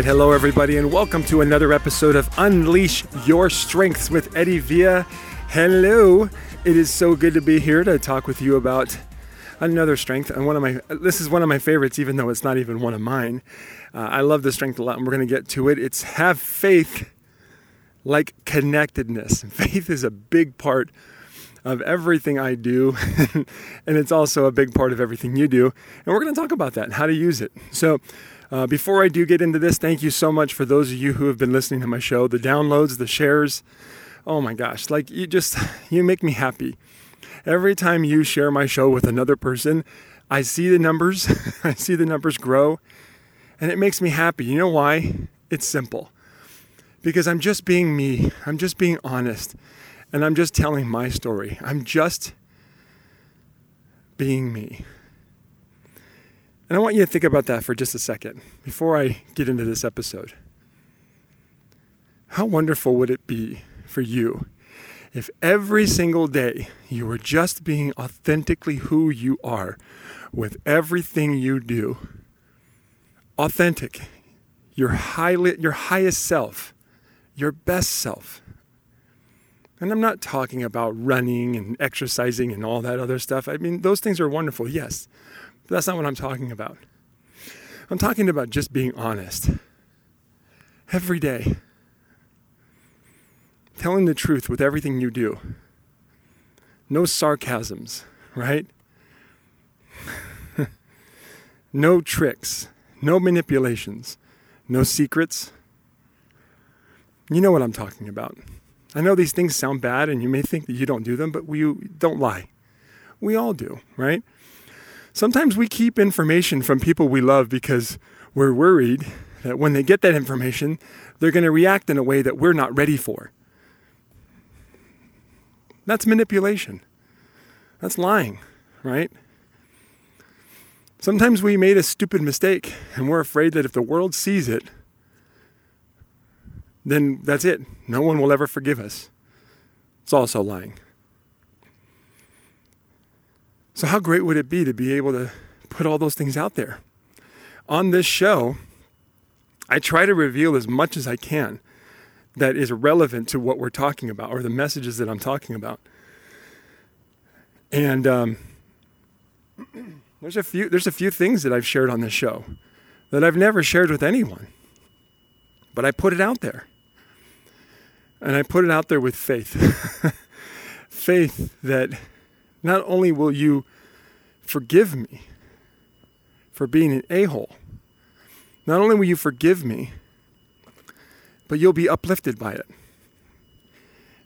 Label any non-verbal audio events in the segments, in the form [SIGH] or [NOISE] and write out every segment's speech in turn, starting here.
right, hello everybody, and welcome to another episode of Unleash Your Strengths with Eddie Villa. Hello, it is so good to be here to talk with you about another strength. And one of my, this is one of my favorites, even though it's not even one of mine. Uh, I love this strength a lot, and we're going to get to it. It's have faith like connectedness. [LAUGHS] Faith is a big part of everything I do, [LAUGHS] and it's also a big part of everything you do. And we're going to talk about that and how to use it. So, uh, before I do get into this, thank you so much for those of you who have been listening to my show, the downloads, the shares. Oh my gosh, like you just, [LAUGHS] you make me happy. Every time you share my show with another person, I see the numbers, [LAUGHS] I see the numbers grow, and it makes me happy. You know why? It's simple. Because I'm just being me, I'm just being honest, and I'm just telling my story. I'm just being me. And I want you to think about that for just a second before I get into this episode. How wonderful would it be for you if every single day you were just being authentically who you are with everything you do? Authentic, your, highly, your highest self, your best self. And I'm not talking about running and exercising and all that other stuff. I mean, those things are wonderful, yes. But that's not what I'm talking about. I'm talking about just being honest every day, telling the truth with everything you do. No sarcasms, right? [LAUGHS] no tricks, no manipulations, no secrets. You know what I'm talking about. I know these things sound bad and you may think that you don't do them, but we don't lie. We all do, right? Sometimes we keep information from people we love because we're worried that when they get that information, they're going to react in a way that we're not ready for. That's manipulation. That's lying, right? Sometimes we made a stupid mistake and we're afraid that if the world sees it, then that's it. No one will ever forgive us. It's also lying. So, how great would it be to be able to put all those things out there? On this show, I try to reveal as much as I can that is relevant to what we're talking about or the messages that I'm talking about. And um, [CLEARS THROAT] there's a few there's a few things that I've shared on this show that I've never shared with anyone, but I put it out there, and I put it out there with faith, [LAUGHS] faith that not only will you forgive me for being an a hole, not only will you forgive me, but you'll be uplifted by it.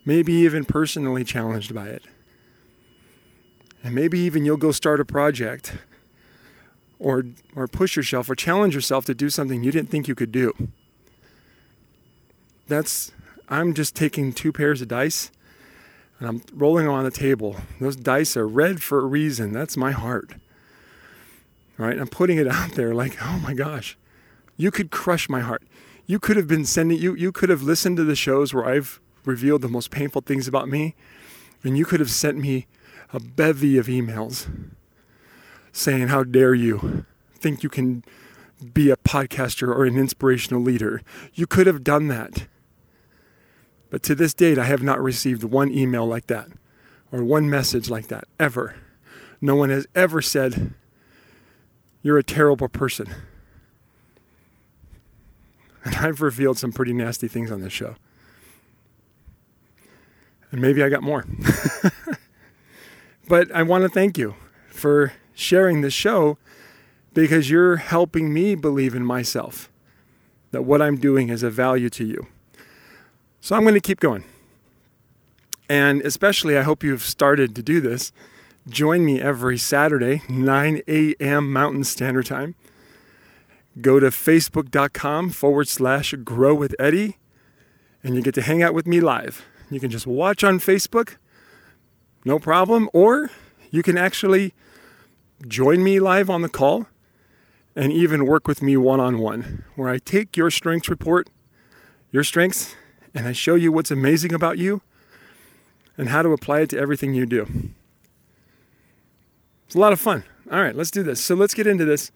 Maybe even personally challenged by it. And maybe even you'll go start a project or, or push yourself or challenge yourself to do something you didn't think you could do. That's, I'm just taking two pairs of dice and I'm rolling them on the table. Those dice are red for a reason. That's my heart. All right, I'm putting it out there like, oh my gosh, you could crush my heart. You could have been sending you you could have listened to the shows where I've revealed the most painful things about me, and you could have sent me a bevy of emails saying, How dare you think you can be a podcaster or an inspirational leader? You could have done that. But to this date, I have not received one email like that or one message like that ever. No one has ever said, You're a terrible person. [LAUGHS] And I've revealed some pretty nasty things on this show. And maybe I got more. [LAUGHS] but I want to thank you for sharing this show because you're helping me believe in myself that what I'm doing is of value to you. So I'm going to keep going. And especially, I hope you've started to do this. Join me every Saturday, 9 a.m. Mountain Standard Time. Go to facebook.com forward slash grow with Eddie, and you get to hang out with me live. You can just watch on Facebook, no problem, or you can actually join me live on the call and even work with me one on one, where I take your strengths report, your strengths, and I show you what's amazing about you and how to apply it to everything you do. It's a lot of fun. All right, let's do this. So let's get into this.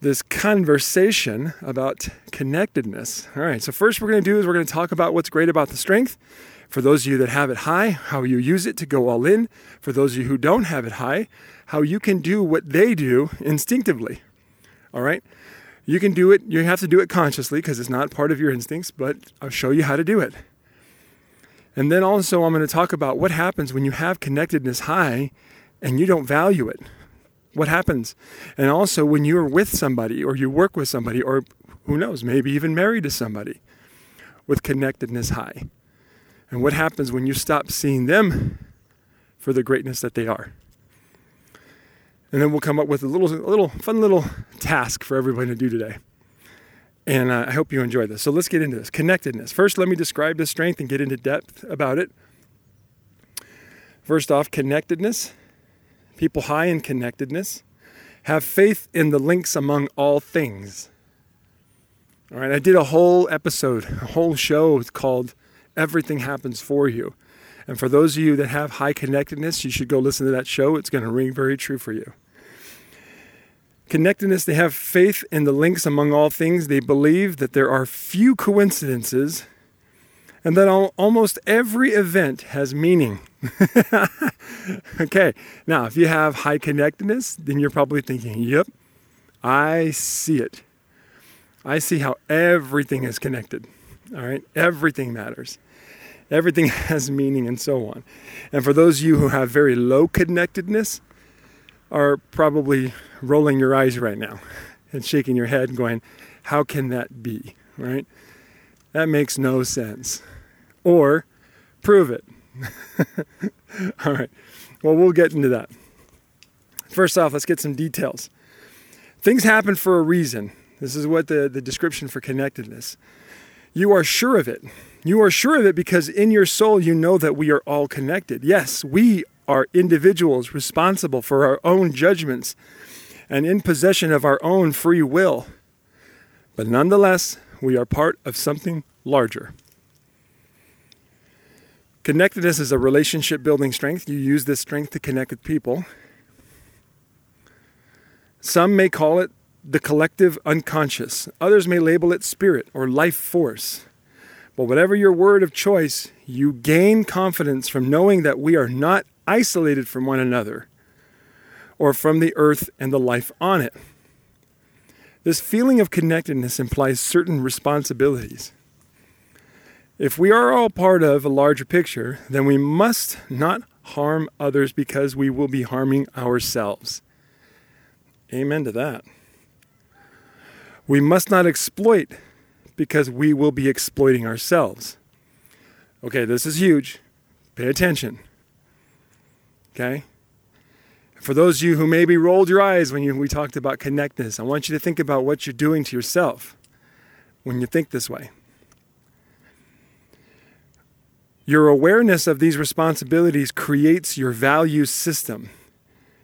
this conversation about connectedness. All right, so first, we're going to do is we're going to talk about what's great about the strength. For those of you that have it high, how you use it to go all in. For those of you who don't have it high, how you can do what they do instinctively. All right? You can do it, you have to do it consciously because it's not part of your instincts, but I'll show you how to do it. And then also, I'm going to talk about what happens when you have connectedness high and you don't value it what happens? And also, when you're with somebody or you work with somebody, or who knows, maybe even married to somebody with connectedness high. And what happens when you stop seeing them for the greatness that they are? And then we'll come up with a little, a little fun little task for everybody to do today. And uh, I hope you enjoy this. So let's get into this connectedness. First, let me describe the strength and get into depth about it. First off, connectedness people high in connectedness, have faith in the links among all things. All right, I did a whole episode, a whole show called Everything Happens for You. And for those of you that have high connectedness, you should go listen to that show. It's going to ring very true for you. Connectedness, they have faith in the links among all things. They believe that there are few coincidences and that almost every event has meaning. [LAUGHS] okay, now if you have high connectedness, then you're probably thinking, yep, I see it. I see how everything is connected. All right, everything matters. Everything [LAUGHS] has meaning and so on. And for those of you who have very low connectedness, are probably rolling your eyes right now [LAUGHS] and shaking your head going, How can that be? Right? That makes no sense. Or prove it. [LAUGHS] All right. Well, we'll get into that. First off, let's get some details. Things happen for a reason. This is what the, the description for connectedness. You are sure of it. You are sure of it because in your soul you know that we are all connected. Yes, we are individuals responsible for our own judgments and in possession of our own free will. But nonetheless, we are part of something larger. Connectedness is a relationship building strength. You use this strength to connect with people. Some may call it the collective unconscious, others may label it spirit or life force. But whatever your word of choice, you gain confidence from knowing that we are not isolated from one another or from the earth and the life on it. This feeling of connectedness implies certain responsibilities. If we are all part of a larger picture, then we must not harm others because we will be harming ourselves. Amen to that. We must not exploit because we will be exploiting ourselves. Okay, this is huge. Pay attention. Okay? For those of you who maybe rolled your eyes when you, we talked about connectedness, I want you to think about what you're doing to yourself when you think this way. Your awareness of these responsibilities creates your value system.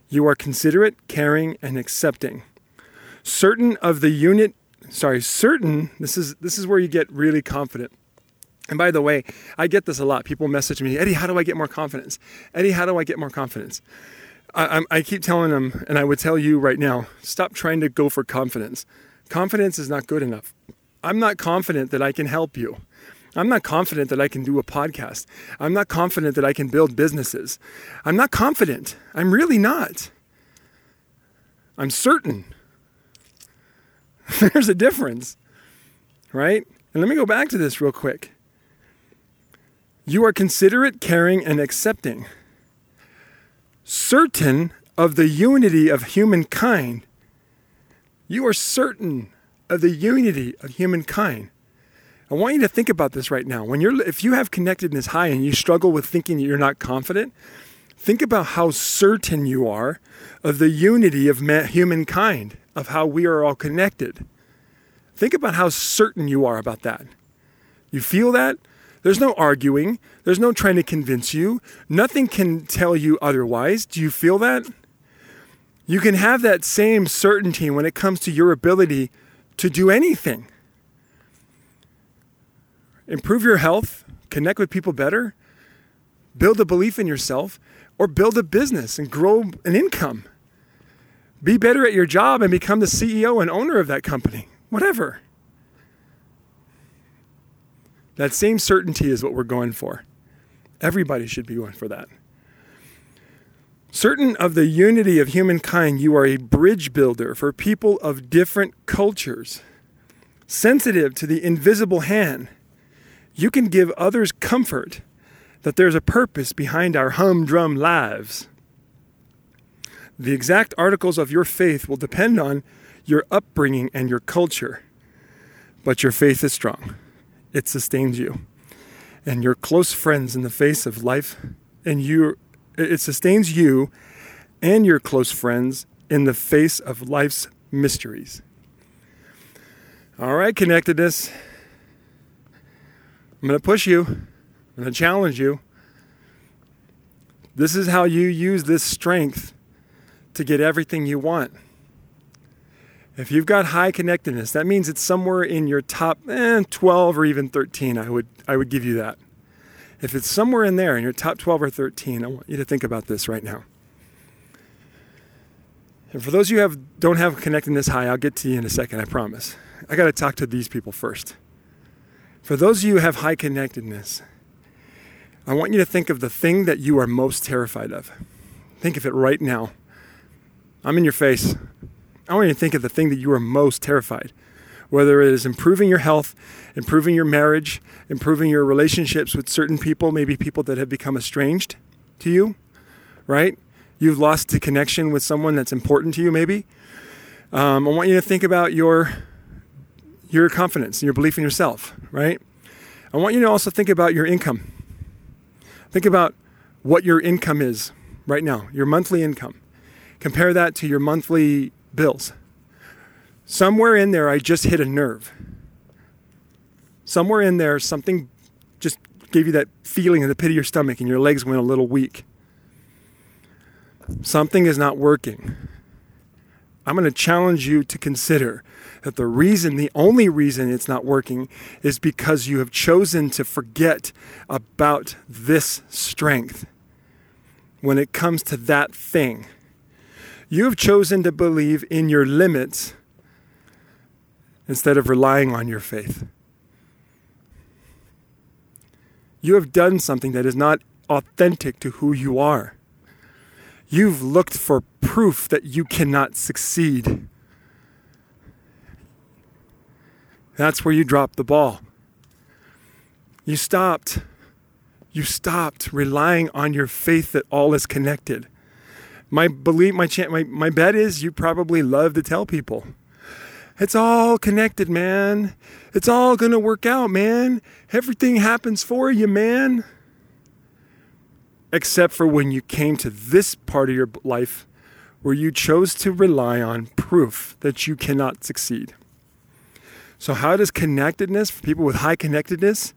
You are considerate, caring, and accepting. Certain of the unit, sorry, certain, this is this is where you get really confident. And by the way, I get this a lot. People message me, Eddie, how do I get more confidence? Eddie, how do I get more confidence? I, I, keep telling them, and I would tell you right now, stop trying to go for confidence. Confidence is not good enough. I'm not confident that I can help you. I'm not confident that I can do a podcast. I'm not confident that I can build businesses. I'm not confident. I'm really not. I'm certain. [LAUGHS] There's a difference, right? And let me go back to this real quick. You are considerate, caring, and accepting, certain of the unity of humankind. You are certain of the unity of humankind. I want you to think about this right now. When you're, if you have connectedness high and you struggle with thinking that you're not confident, think about how certain you are of the unity of humankind, of how we are all connected. Think about how certain you are about that. You feel that? There's no arguing. There's no trying to convince you. Nothing can tell you otherwise. Do you feel that? You can have that same certainty when it comes to your ability to do anything improve your health, connect with people better, build a belief in yourself, or build a business and grow an income. Be better at your job and become the CEO and owner of that company. Whatever. That same certainty is what we're going for. Everybody should be going for that. Certain of the unity of humankind, you are a bridge builder for people of different cultures. Sensitive to the invisible hand, you can give others comfort that there's a purpose behind our humdrum lives. The exact articles of your faith will depend on your upbringing and your culture, but your faith is strong. It sustains you and your close friends in the face of life, and you it sustains you and your close friends in the face of life's mysteries. All right, connectedness. I'm going to push you. I'm going to challenge you. This is how you use this strength to get everything you want. If you've got high connectedness, that means it's somewhere in your top eh, 12 or even 13. I would, I would give you that. If it's somewhere in there in your top 12 or 13, I want you to think about this right now. And for those of you who have, don't have connectedness high, I'll get to you in a second, I promise. I got to talk to these people first. For those of you who have high connectedness, I want you to think of the thing that you are most terrified of. Think of it right now. I'm in your face. I want you to think of the thing that you are most terrified whether it is improving your health, improving your marriage, improving your relationships with certain people, maybe people that have become estranged to you, right? You've lost the connection with someone that's important to you, maybe. Um, I want you to think about your your confidence and your belief in yourself, right? I want you to also think about your income. Think about what your income is right now, your monthly income. Compare that to your monthly bills. Somewhere in there, I just hit a nerve. Somewhere in there, something just gave you that feeling in the pit of your stomach and your legs went a little weak. Something is not working. I'm going to challenge you to consider that the reason, the only reason it's not working, is because you have chosen to forget about this strength when it comes to that thing. You have chosen to believe in your limits instead of relying on your faith. You have done something that is not authentic to who you are. You've looked for proof that you cannot succeed. That's where you dropped the ball. You stopped. You stopped relying on your faith that all is connected. My belief, my, my, my bet is you probably love to tell people it's all connected, man. It's all to work out, man. Everything happens for you, man. Except for when you came to this part of your life where you chose to rely on proof that you cannot succeed. So, how does connectedness, for people with high connectedness,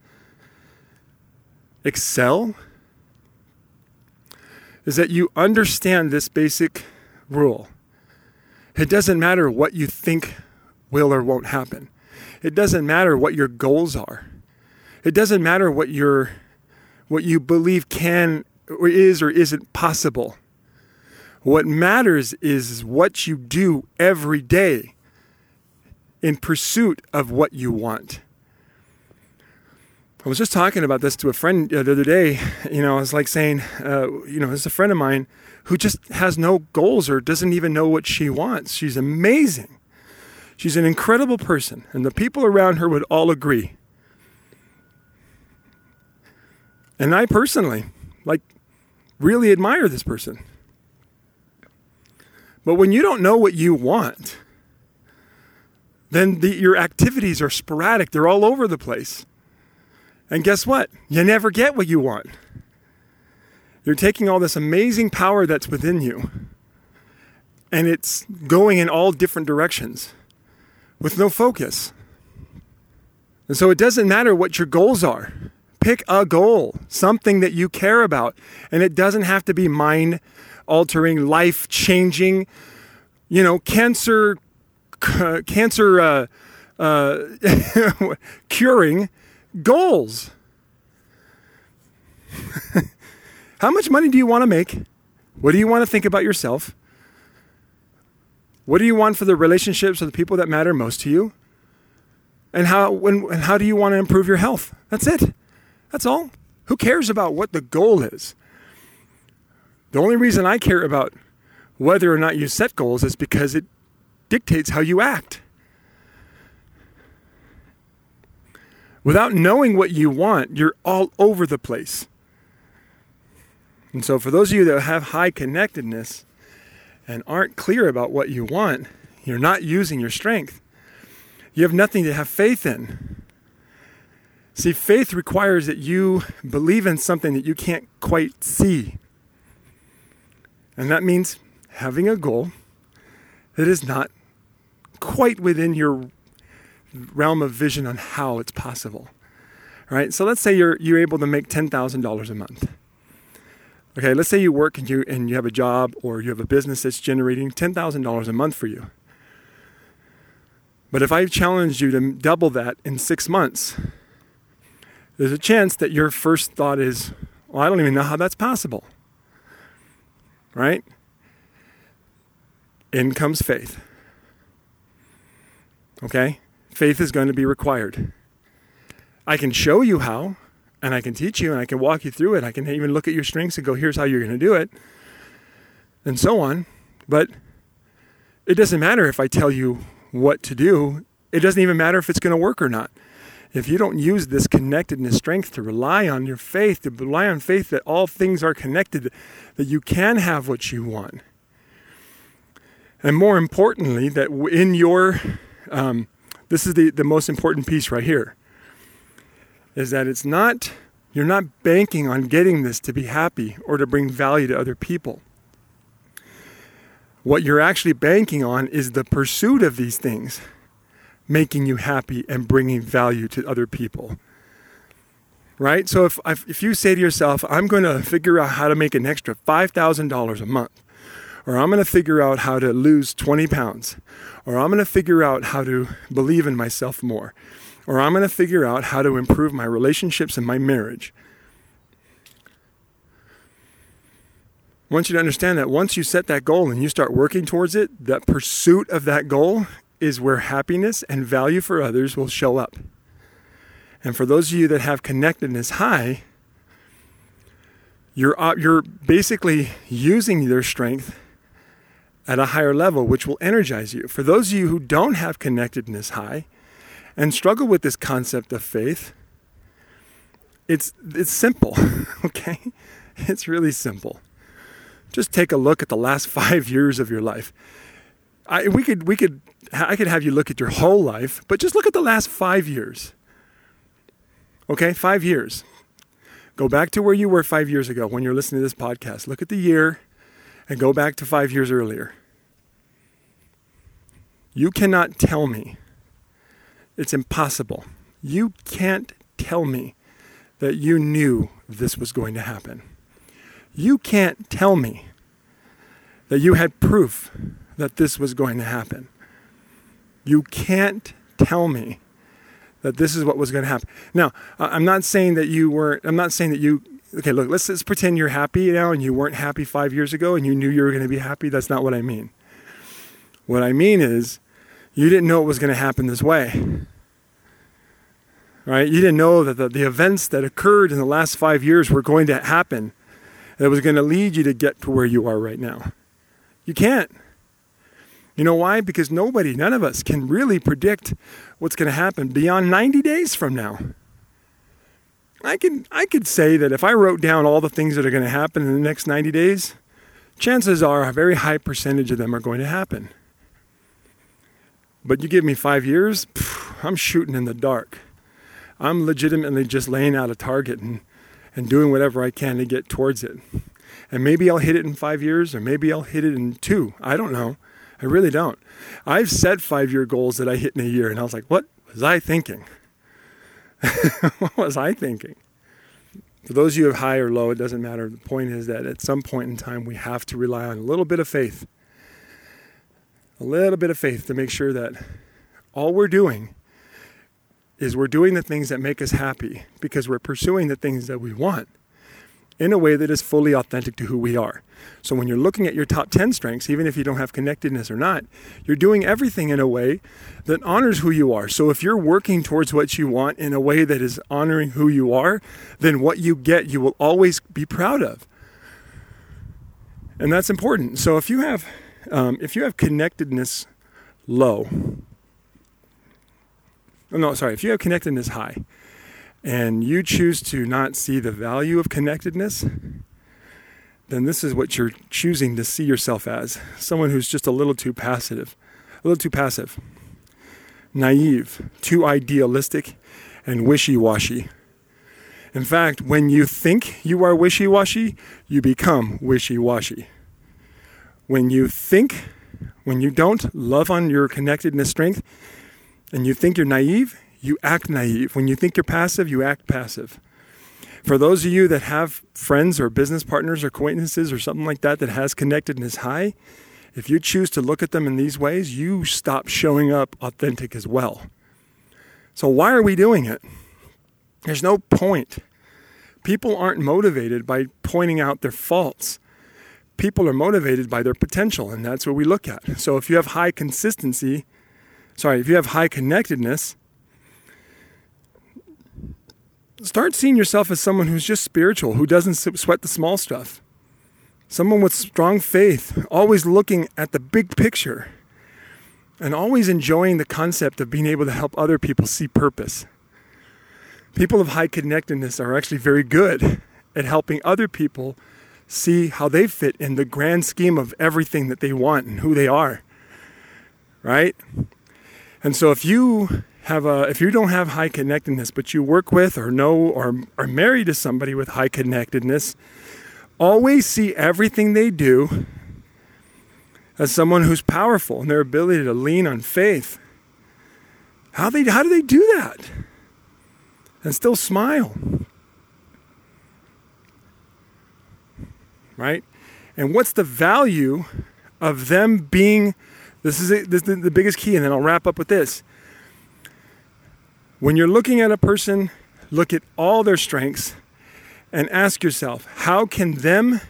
excel? Is that you understand this basic rule. It doesn't matter what you think will or won't happen. It doesn't matter what your goals are. It doesn't matter what your what you believe can or is or isn't possible. What matters is what you do every day in pursuit of what you want. I was just talking about this to a friend the other day. You know, I was like saying, uh, you know, there's a friend of mine who just has no goals or doesn't even know what she wants. She's amazing. She's an incredible person, and the people around her would all agree. And I personally, like, really admire this person. But when you don't know what you want, then the, your activities are sporadic, they're all over the place. And guess what? You never get what you want. You're taking all this amazing power that's within you, and it's going in all different directions with no focus. And so it doesn't matter what your goals are. Pick a goal, something that you care about. And it doesn't have to be mind altering, life changing, you know, cancer, cancer uh, uh, [LAUGHS] curing goals. [LAUGHS] How much money do you want to make? What do you want to think about yourself? What do you want for the relationships of the people that matter most to you? And how when and how do you want to improve your health? That's it. That's all. Who cares about what the goal is? The only reason I care about whether or not you set goals is because it dictates how you act. Without knowing what you want, you're all over the place. And so, for those of you that have high connectedness and aren't clear about what you want, you're not using your strength. You have nothing to have faith in. See, faith requires that you believe in something that you can't quite see. And that means having a goal that is not quite within your realm of vision on how it's possible. Right? So let's say you're you're able to make $10,000 a month. Okay, let's say you work and you and you have a job or you have a business that's generating $10,000 a month for you. But if I challenged you to double that in 6 months, there's a chance that your first thought is, "Well, I don't even know how that's possible." Right? In comes faith. Okay? Faith is going to be required. I can show you how, and I can teach you, and I can walk you through it. I can even look at your strengths and go, here's how you're going to do it, and so on. But it doesn't matter if I tell you what to do, it doesn't even matter if it's going to work or not. If you don't use this connectedness strength to rely on your faith, to rely on faith that all things are connected, that you can have what you want. And more importantly, that in your um, this is the, the most important piece right here is that it's not you're not banking on getting this to be happy or to bring value to other people. What you're actually banking on is the pursuit of these things making you happy and bringing value to other people. Right? So if, if you say to yourself i'm going to figure out how to make an extra $5000 a month or I'm going to figure out how to lose 20 pounds, or I'm going to figure out how to believe in myself more, or I'm going to figure out how to improve my relationships and my marriage. I want you to understand that once you set that goal and you start working towards it, that pursuit of that goal is where happiness and value for others will show up. And for those of you that have connectedness high, you're, uh, you're basically using their strength at a higher level, which will energize you. For those of you who don't have connectedness high and struggle with this concept of faith, it's, it's simple, [LAUGHS] okay? It's really simple. Just take a look at the last [LAUGHS] five years of your life. I, we could, we could, I could have you look at your whole life, but just look at the last five years. Okay, five years. Go back to where you were five years ago when you're listening to this podcast. Look at the year and go back to five years earlier. You cannot tell me. It's impossible. You can't tell me that you knew this was going to happen. You can't tell me that you had proof that this was going to happen. You can't tell me that this is what was going to happen. Now, I'm not saying that you weren't, I'm not saying that you, okay, look, let's, let's pretend you're happy now and you weren't happy five years ago and you knew you were going to be happy. That's not what I mean. What I mean is, you didn't know it was going to happen this way. Right? You didn't know that the, the events that occurred in the last five years were going to happen. That was going to lead you to get to where you are right now. You can't. You know why? Because nobody, none of us can really predict what's going to happen beyond 90 days from now. I can I could say that if I wrote down all the things that are going to happen in the next 90 days, chances are a very high percentage of them are going to happen. But you give me five years, I'm shooting in the dark. I'm legitimately just laying out a target and, and doing whatever I can to get towards it. And maybe I'll hit it in five years, or maybe I'll hit it in two. I don't know. I really don't. I've set five year goals that I hit in a year, and I was like, what was I thinking? [LAUGHS] what was I thinking? For those of you have high or low, it doesn't matter. The point is that at some point in time, we have to rely on a little bit of faith a little bit of faith to make sure that all we're doing is we're doing the things that make us happy because we're pursuing the things that we want. In a way that is fully authentic to who we are. So when you're looking at your top 10 strengths, even if you don't have connectedness or not, you're doing everything in a way that honors who you are. So if you're working towards what you want in a way that is honoring who you are, then what you get, you will always be proud of. And that's important. So if you have um, if you have connectedness low, no, sorry, if you have connectedness high, and you choose to not see the value of connectedness, then this is what you're choosing to see yourself as someone who's just a little too passive, a little too passive, naive, too idealistic, and wishy washy. In fact, when you think you are wishy washy, you become wishy washy. When you think, when you don't love on your connectedness strength, and you think you're naive, you act naive. When you think you're passive, you act passive. For those of you that have friends or business partners or acquaintances or something like that that has connectedness high, if you choose to look at them in these ways, you stop showing up authentic as well. So, why are we doing it? There's no point. People aren't motivated by pointing out their faults. People are motivated by their potential, and that's what we look at. So, if you have high consistency, sorry, if you have high connectedness, start seeing yourself as someone who's just spiritual, who doesn't sweat the small stuff. Someone with strong faith, always looking at the big picture and always enjoying the concept of being able to help other people see purpose. People of high connectedness are actually very good at helping other people see how they fit in the grand scheme of everything that they want and who they are. Right? And so if you have a if you don't have high connectedness but you work with or know or are married to somebody with high connectedness always see everything they do as someone who's powerful and their ability to lean on faith. How they how do they do that? And still smile. Right? And what's the value of them being this is, it, this is the biggest key and then i'll wrap up with this when you're looking at a person, look at all their strengths and ask yourself, how can them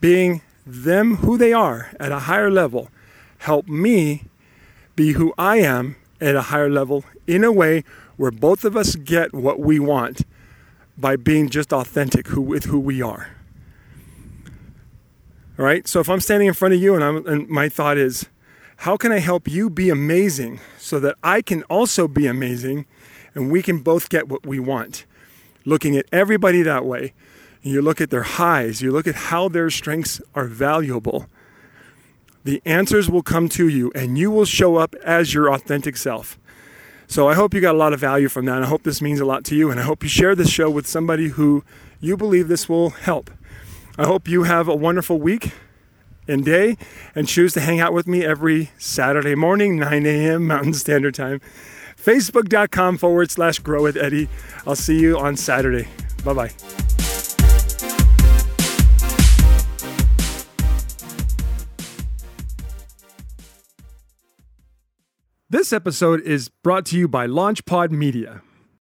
being them who they are at a higher level help me be who I am at a higher level in a way where both of us get what we want by being just authentic who, with who we are. All right? So if I'm standing in front of you and, I'm, and my thought is, how can I help you be amazing so that I can also be amazing and we can both get what we want. Looking at everybody that way, you look at their highs, you look at how their strengths are valuable, the answers will come to you and you will show up as your authentic self. So I hope you got a lot of value from that. I hope this means a lot to you, and I hope you share this show with somebody who you believe this will help. I hope you have a wonderful week and day and choose to hang out with me every Saturday morning, 9 a.m. Mountain [LAUGHS] Standard Time facebook.com forward slash grow with Eddie. I'll see you on Saturday. Bye bye. This episode is brought to you by LaunchPod Media.